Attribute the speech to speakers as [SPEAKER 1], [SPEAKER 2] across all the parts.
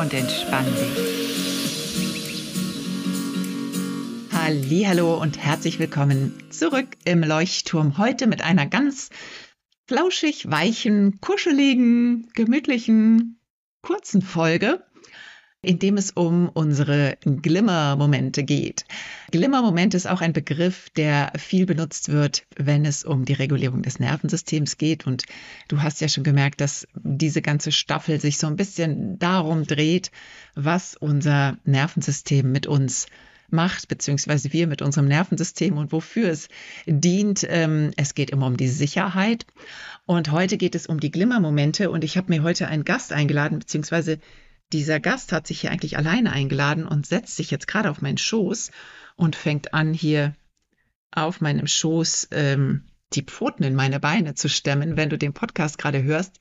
[SPEAKER 1] und entspann dich. Hallo und herzlich willkommen zurück im Leuchtturm. Heute mit einer ganz flauschig weichen, kuscheligen, gemütlichen, kurzen Folge in dem es um unsere Glimmer-Momente geht. Glimmer-Moment ist auch ein Begriff, der viel benutzt wird, wenn es um die Regulierung des Nervensystems geht. Und du hast ja schon gemerkt, dass diese ganze Staffel sich so ein bisschen darum dreht, was unser Nervensystem mit uns macht, beziehungsweise wir mit unserem Nervensystem und wofür es dient. Ähm, es geht immer um die Sicherheit. Und heute geht es um die Glimmermomente. Und ich habe mir heute einen Gast eingeladen, beziehungsweise dieser Gast hat sich hier eigentlich alleine eingeladen und setzt sich jetzt gerade auf meinen Schoß und fängt an, hier auf meinem Schoß ähm, die Pfoten in meine Beine zu stemmen. Wenn du den Podcast gerade hörst,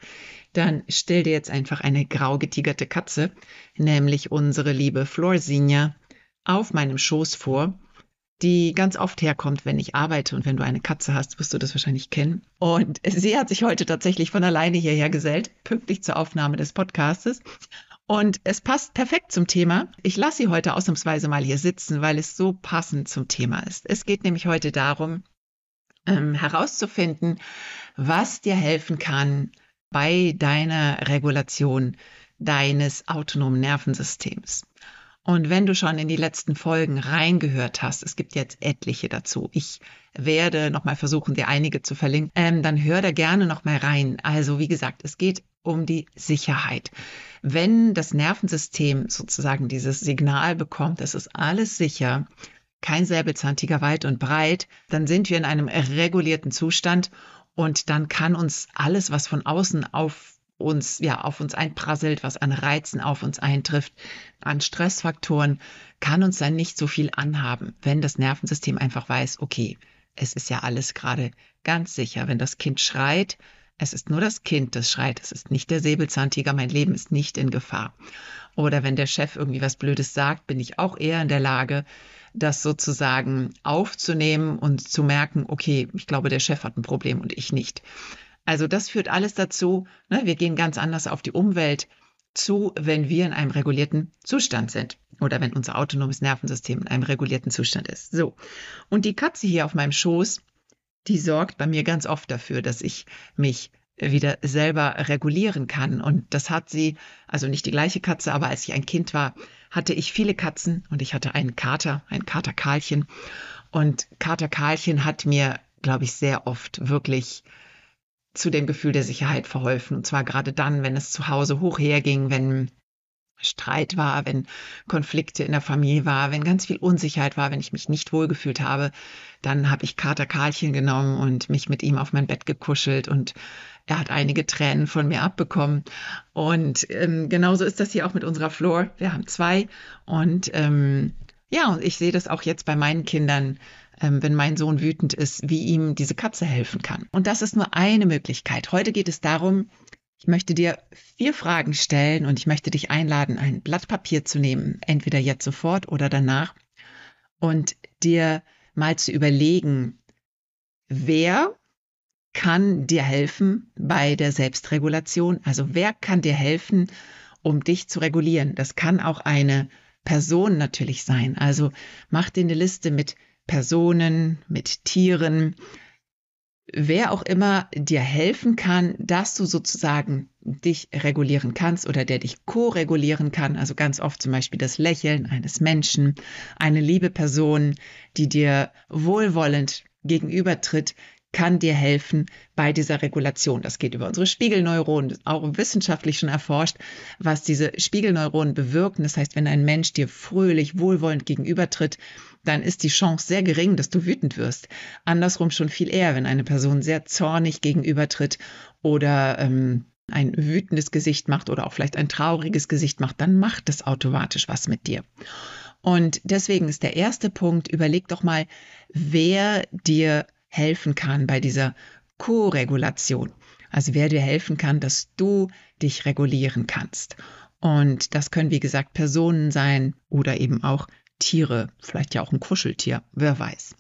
[SPEAKER 1] dann stell dir jetzt einfach eine grau getigerte Katze, nämlich unsere liebe Florsinia, auf meinem Schoß vor, die ganz oft herkommt, wenn ich arbeite. Und wenn du eine Katze hast, wirst du das wahrscheinlich kennen. Und sie hat sich heute tatsächlich von alleine hierher gesellt, pünktlich zur Aufnahme des Podcastes. Und es passt perfekt zum Thema. Ich lasse sie heute ausnahmsweise mal hier sitzen, weil es so passend zum Thema ist. Es geht nämlich heute darum, ähm, herauszufinden, was dir helfen kann bei deiner Regulation deines autonomen Nervensystems. Und wenn du schon in die letzten Folgen reingehört hast, es gibt jetzt etliche dazu. Ich werde nochmal versuchen, dir einige zu verlinken. Ähm, dann hör da gerne nochmal rein. Also wie gesagt, es geht um die Sicherheit. Wenn das Nervensystem sozusagen dieses Signal bekommt, es ist alles sicher, kein Säbelzahntiger weit und breit, dann sind wir in einem regulierten Zustand und dann kann uns alles, was von außen auf uns, ja, auf uns einprasselt, was an Reizen auf uns eintrifft, an Stressfaktoren, kann uns dann nicht so viel anhaben, wenn das Nervensystem einfach weiß, okay, es ist ja alles gerade ganz sicher. Wenn das Kind schreit, es ist nur das Kind, das schreit. Es ist nicht der Säbelzahntiger. Mein Leben ist nicht in Gefahr. Oder wenn der Chef irgendwie was Blödes sagt, bin ich auch eher in der Lage, das sozusagen aufzunehmen und zu merken, okay, ich glaube, der Chef hat ein Problem und ich nicht. Also das führt alles dazu, ne, wir gehen ganz anders auf die Umwelt zu, wenn wir in einem regulierten Zustand sind oder wenn unser autonomes Nervensystem in einem regulierten Zustand ist. So. Und die Katze hier auf meinem Schoß, die sorgt bei mir ganz oft dafür, dass ich mich wieder selber regulieren kann. Und das hat sie, also nicht die gleiche Katze, aber als ich ein Kind war, hatte ich viele Katzen und ich hatte einen Kater, ein Kater Karlchen. Und Kater Karlchen hat mir, glaube ich, sehr oft wirklich zu dem Gefühl der Sicherheit verholfen. Und zwar gerade dann, wenn es zu Hause hoch herging, wenn Streit war, wenn Konflikte in der Familie war, wenn ganz viel Unsicherheit war, wenn ich mich nicht wohlgefühlt habe, dann habe ich Kater Karlchen genommen und mich mit ihm auf mein Bett gekuschelt und er hat einige Tränen von mir abbekommen. Und ähm, genauso ist das hier auch mit unserer Flor. Wir haben zwei und ähm, ja, und ich sehe das auch jetzt bei meinen Kindern, wenn mein Sohn wütend ist, wie ihm diese Katze helfen kann. Und das ist nur eine Möglichkeit. Heute geht es darum, ich möchte dir vier Fragen stellen und ich möchte dich einladen, ein Blatt Papier zu nehmen, entweder jetzt sofort oder danach, und dir mal zu überlegen, wer kann dir helfen bei der Selbstregulation? Also wer kann dir helfen, um dich zu regulieren? Das kann auch eine Person natürlich sein. Also mach dir eine Liste mit Personen, mit Tieren, wer auch immer dir helfen kann, dass du sozusagen dich regulieren kannst oder der dich ko-regulieren kann. Also ganz oft zum Beispiel das Lächeln eines Menschen, eine liebe Person, die dir wohlwollend gegenübertritt, kann dir helfen bei dieser Regulation. Das geht über unsere Spiegelneuronen, auch wissenschaftlich schon erforscht, was diese Spiegelneuronen bewirken. Das heißt, wenn ein Mensch dir fröhlich, wohlwollend gegenübertritt, dann ist die Chance sehr gering, dass du wütend wirst. Andersrum schon viel eher, wenn eine Person sehr zornig gegenübertritt oder ähm, ein wütendes Gesicht macht oder auch vielleicht ein trauriges Gesicht macht, dann macht das automatisch was mit dir. Und deswegen ist der erste Punkt, überleg doch mal, wer dir helfen kann bei dieser Co-Regulation. Also wer dir helfen kann, dass du dich regulieren kannst. Und das können, wie gesagt, Personen sein oder eben auch Tiere, vielleicht ja auch ein Kuscheltier, wer weiß.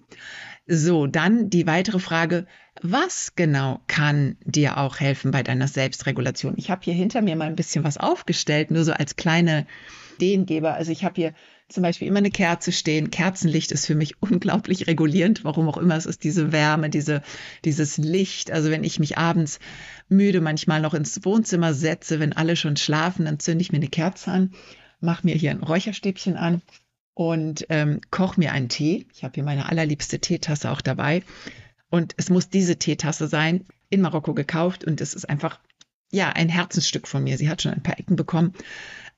[SPEAKER 1] So, dann die weitere Frage, was genau kann dir auch helfen bei deiner Selbstregulation? Ich habe hier hinter mir mal ein bisschen was aufgestellt, nur so als kleine Ideengeber. Also ich habe hier zum Beispiel immer eine Kerze stehen. Kerzenlicht ist für mich unglaublich regulierend, warum auch immer. Es ist diese Wärme, diese, dieses Licht. Also wenn ich mich abends müde manchmal noch ins Wohnzimmer setze, wenn alle schon schlafen, dann zünde ich mir eine Kerze an, mache mir hier ein Räucherstäbchen an und ähm, koche mir einen Tee. Ich habe hier meine allerliebste Teetasse auch dabei. Und es muss diese Teetasse sein, in Marokko gekauft. Und es ist einfach, ja, ein Herzensstück von mir. Sie hat schon ein paar Ecken bekommen.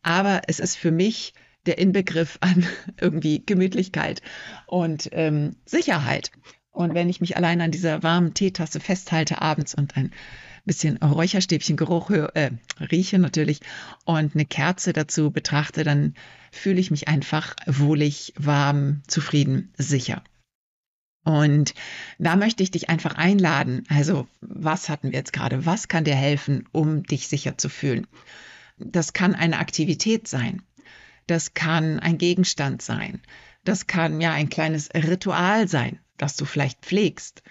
[SPEAKER 1] Aber es ist für mich der Inbegriff an irgendwie Gemütlichkeit und ähm, Sicherheit. Und wenn ich mich allein an dieser warmen Teetasse festhalte abends und ein bisschen Räucherstäbchengeruch äh, rieche natürlich und eine Kerze dazu betrachte, dann fühle ich mich einfach wohlig, warm, zufrieden, sicher. Und da möchte ich dich einfach einladen. Also, was hatten wir jetzt gerade? Was kann dir helfen, um dich sicher zu fühlen? Das kann eine Aktivität sein. Das kann ein Gegenstand sein. Das kann ja ein kleines Ritual sein, das du vielleicht pflegst.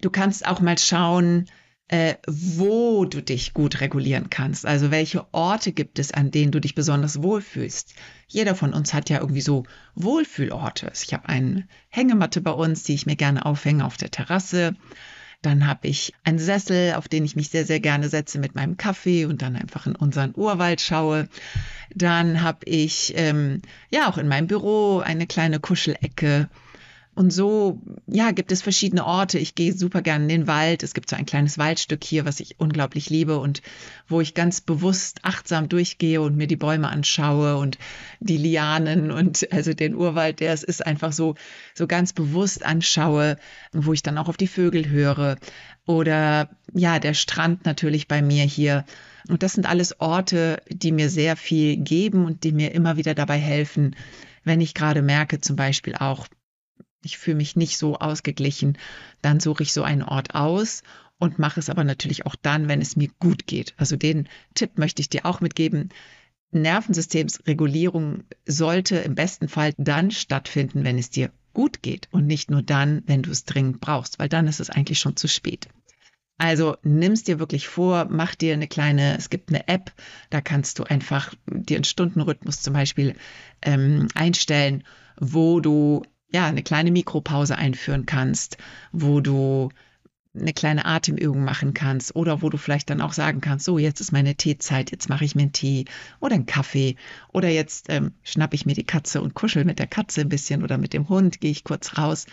[SPEAKER 1] Du kannst auch mal schauen, äh, wo du dich gut regulieren kannst. Also welche Orte gibt es, an denen du dich besonders wohlfühlst. Jeder von uns hat ja irgendwie so Wohlfühlorte. Ich habe eine Hängematte bei uns, die ich mir gerne aufhänge auf der Terrasse. Dann habe ich einen Sessel, auf den ich mich sehr, sehr gerne setze mit meinem Kaffee und dann einfach in unseren Urwald schaue. Dann habe ich ähm, ja auch in meinem Büro eine kleine Kuschelecke. Und so, ja, gibt es verschiedene Orte. Ich gehe super gerne in den Wald. Es gibt so ein kleines Waldstück hier, was ich unglaublich liebe und wo ich ganz bewusst achtsam durchgehe und mir die Bäume anschaue und die Lianen und also den Urwald, der es ist einfach so, so ganz bewusst anschaue, wo ich dann auch auf die Vögel höre. Oder ja, der Strand natürlich bei mir hier. Und das sind alles Orte, die mir sehr viel geben und die mir immer wieder dabei helfen, wenn ich gerade merke, zum Beispiel auch, ich fühle mich nicht so ausgeglichen, dann suche ich so einen Ort aus und mache es aber natürlich auch dann, wenn es mir gut geht. Also den Tipp möchte ich dir auch mitgeben. Nervensystemsregulierung sollte im besten Fall dann stattfinden, wenn es dir gut geht und nicht nur dann, wenn du es dringend brauchst, weil dann ist es eigentlich schon zu spät. Also nimm's dir wirklich vor, mach dir eine kleine, es gibt eine App, da kannst du einfach dir einen Stundenrhythmus zum Beispiel ähm, einstellen, wo du ja, eine kleine Mikropause einführen kannst, wo du eine kleine Atemübung machen kannst oder wo du vielleicht dann auch sagen kannst, so jetzt ist meine Teezeit, jetzt mache ich mir einen Tee oder einen Kaffee oder jetzt ähm, schnapp ich mir die Katze und kuschel mit der Katze ein bisschen oder mit dem Hund, gehe ich kurz raus.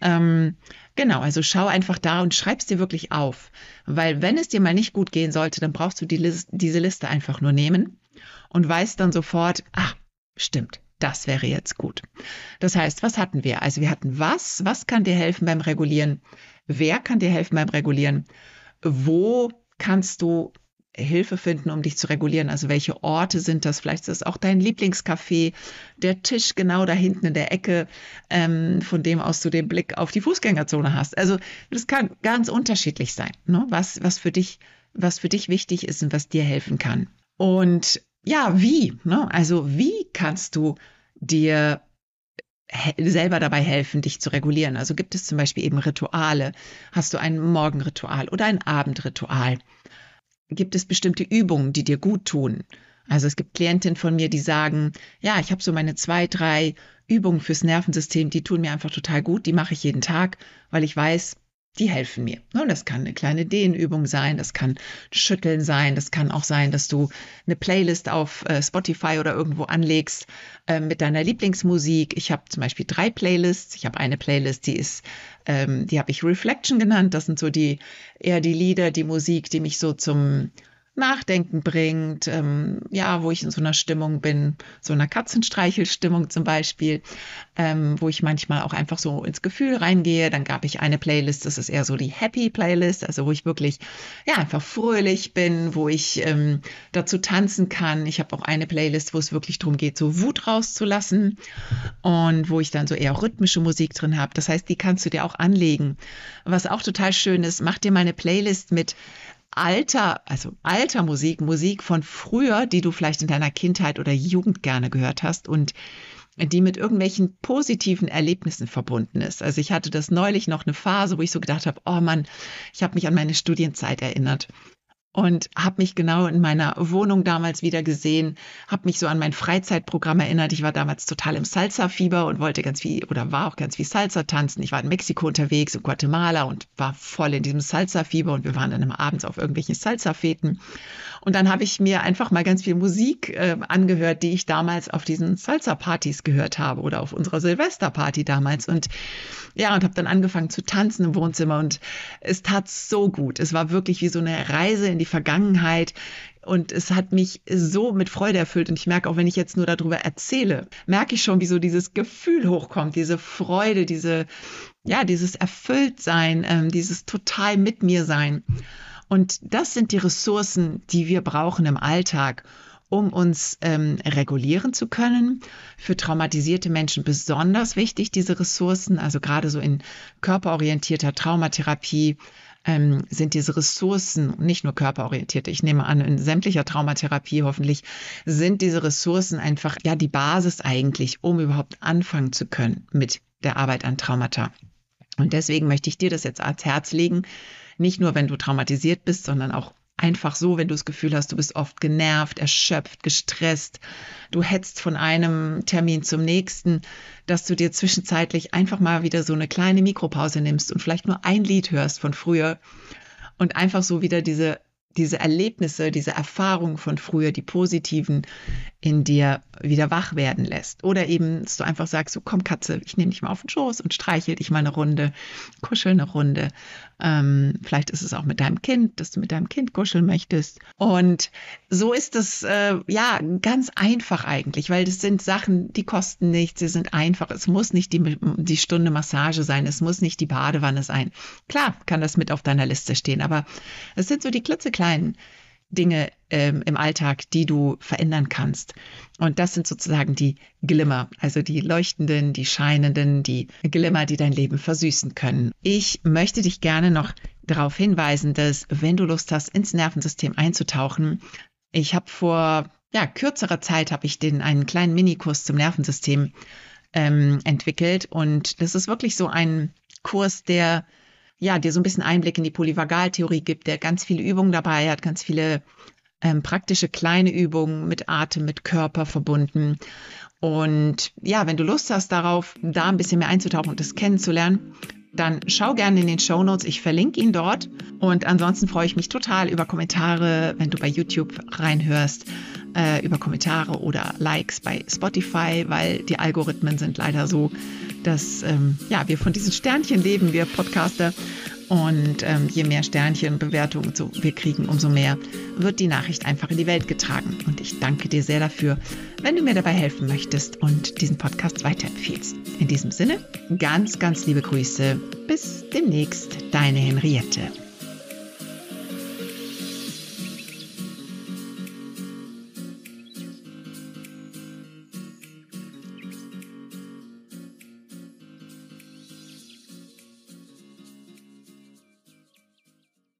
[SPEAKER 1] Ähm, genau, also schau einfach da und schreib's dir wirklich auf, weil wenn es dir mal nicht gut gehen sollte, dann brauchst du die List, diese Liste einfach nur nehmen und weißt dann sofort, ach, stimmt, das wäre jetzt gut. Das heißt, was hatten wir? Also wir hatten was, was kann dir helfen beim Regulieren? Wer kann dir helfen beim Regulieren? Wo kannst du Hilfe finden, um dich zu regulieren? Also welche Orte sind das? Vielleicht ist das auch dein Lieblingscafé, der Tisch genau da hinten in der Ecke, ähm, von dem aus du den Blick auf die Fußgängerzone hast. Also das kann ganz unterschiedlich sein, ne? was, was, für dich, was für dich wichtig ist und was dir helfen kann. Und ja, wie? Ne? Also wie kannst du dir selber dabei helfen, dich zu regulieren? Also gibt es zum Beispiel eben Rituale? Hast du ein Morgenritual oder ein Abendritual? Gibt es bestimmte Übungen, die dir gut tun? Also es gibt Klientinnen von mir, die sagen, ja, ich habe so meine zwei, drei Übungen fürs Nervensystem, die tun mir einfach total gut, die mache ich jeden Tag, weil ich weiß, die helfen mir. Und das kann eine kleine Dehnübung sein, das kann Schütteln sein, das kann auch sein, dass du eine Playlist auf äh, Spotify oder irgendwo anlegst äh, mit deiner Lieblingsmusik. Ich habe zum Beispiel drei Playlists. Ich habe eine Playlist, die ist, ähm, die habe ich Reflection genannt. Das sind so die eher die Lieder, die Musik, die mich so zum Nachdenken bringt, ähm, ja, wo ich in so einer Stimmung bin, so einer Katzenstreichelstimmung zum Beispiel, ähm, wo ich manchmal auch einfach so ins Gefühl reingehe. Dann gab ich eine Playlist, das ist eher so die Happy Playlist, also wo ich wirklich ja einfach fröhlich bin, wo ich ähm, dazu tanzen kann. Ich habe auch eine Playlist, wo es wirklich darum geht, so Wut rauszulassen und wo ich dann so eher rhythmische Musik drin habe. Das heißt, die kannst du dir auch anlegen. Was auch total schön ist, mach dir meine Playlist mit alter, also alter Musik, Musik von früher, die du vielleicht in deiner Kindheit oder Jugend gerne gehört hast und die mit irgendwelchen positiven Erlebnissen verbunden ist. Also ich hatte das neulich noch eine Phase, wo ich so gedacht habe, oh Mann, ich habe mich an meine Studienzeit erinnert und habe mich genau in meiner Wohnung damals wieder gesehen, habe mich so an mein Freizeitprogramm erinnert. Ich war damals total im Salsa-Fieber und wollte ganz viel oder war auch ganz viel Salsa tanzen. Ich war in Mexiko unterwegs, in Guatemala und war voll in diesem Salsa-Fieber und wir waren dann abends auf irgendwelchen Salsa-Feten. Und dann habe ich mir einfach mal ganz viel Musik äh, angehört, die ich damals auf diesen Salsa-Partys gehört habe oder auf unserer Silvesterparty damals. Und ja, und habe dann angefangen zu tanzen im Wohnzimmer und es tat so gut. Es war wirklich wie so eine Reise in die Vergangenheit. Und es hat mich so mit Freude erfüllt. Und ich merke auch, wenn ich jetzt nur darüber erzähle, merke ich schon, wie so dieses Gefühl hochkommt, diese Freude, diese, ja, dieses Erfülltsein, ähm, dieses total mit mir sein. Und das sind die Ressourcen, die wir brauchen im Alltag, um uns ähm, regulieren zu können. Für traumatisierte Menschen besonders wichtig, diese Ressourcen, also gerade so in körperorientierter Traumatherapie ähm, sind diese Ressourcen, nicht nur körperorientierte, ich nehme an, in sämtlicher Traumatherapie hoffentlich, sind diese Ressourcen einfach ja die Basis eigentlich, um überhaupt anfangen zu können mit der Arbeit an Traumata. Und deswegen möchte ich dir das jetzt ans Herz legen, nicht nur wenn du traumatisiert bist, sondern auch einfach so, wenn du das Gefühl hast, du bist oft genervt, erschöpft, gestresst, du hetzt von einem Termin zum nächsten, dass du dir zwischenzeitlich einfach mal wieder so eine kleine Mikropause nimmst und vielleicht nur ein Lied hörst von früher und einfach so wieder diese diese Erlebnisse, diese Erfahrungen von früher, die positiven, in dir wieder wach werden lässt. Oder eben, dass du einfach sagst, so komm Katze, ich nehme dich mal auf den Schoß und streichel dich mal eine Runde, kuschel eine Runde. Ähm, vielleicht ist es auch mit deinem Kind, dass du mit deinem Kind kuscheln möchtest. Und so ist es äh, ja ganz einfach eigentlich, weil das sind Sachen, die kosten nichts, sie sind einfach. Es muss nicht die, die Stunde Massage sein, es muss nicht die Badewanne sein. Klar kann das mit auf deiner Liste stehen, aber es sind so die klitzekleinen Dinge ähm, im Alltag, die du verändern kannst. Und das sind sozusagen die Glimmer, also die leuchtenden, die scheinenden, die Glimmer, die dein Leben versüßen können. Ich möchte dich gerne noch darauf hinweisen, dass wenn du Lust hast, ins Nervensystem einzutauchen, ich habe vor ja, kürzerer Zeit habe ich den einen kleinen Minikurs zum Nervensystem ähm, entwickelt und das ist wirklich so ein Kurs, der ja, dir so ein bisschen Einblick in die Polyvagaltheorie gibt, der ganz viele Übungen dabei hat, ganz viele ähm, praktische kleine Übungen mit Atem, mit Körper verbunden. Und ja, wenn du Lust hast darauf, da ein bisschen mehr einzutauchen und das kennenzulernen, dann schau gerne in den Show Notes. Ich verlinke ihn dort. Und ansonsten freue ich mich total über Kommentare, wenn du bei YouTube reinhörst, äh, über Kommentare oder Likes bei Spotify, weil die Algorithmen sind leider so, dass ähm, ja, wir von diesen Sternchen leben, wir Podcaster. Und ähm, je mehr Sternchen, Bewertungen so wir kriegen, umso mehr wird die Nachricht einfach in die Welt getragen. Und ich danke dir sehr dafür, wenn du mir dabei helfen möchtest und diesen Podcast weiterempfehlst. In diesem Sinne, ganz, ganz liebe Grüße. Bis demnächst, deine Henriette.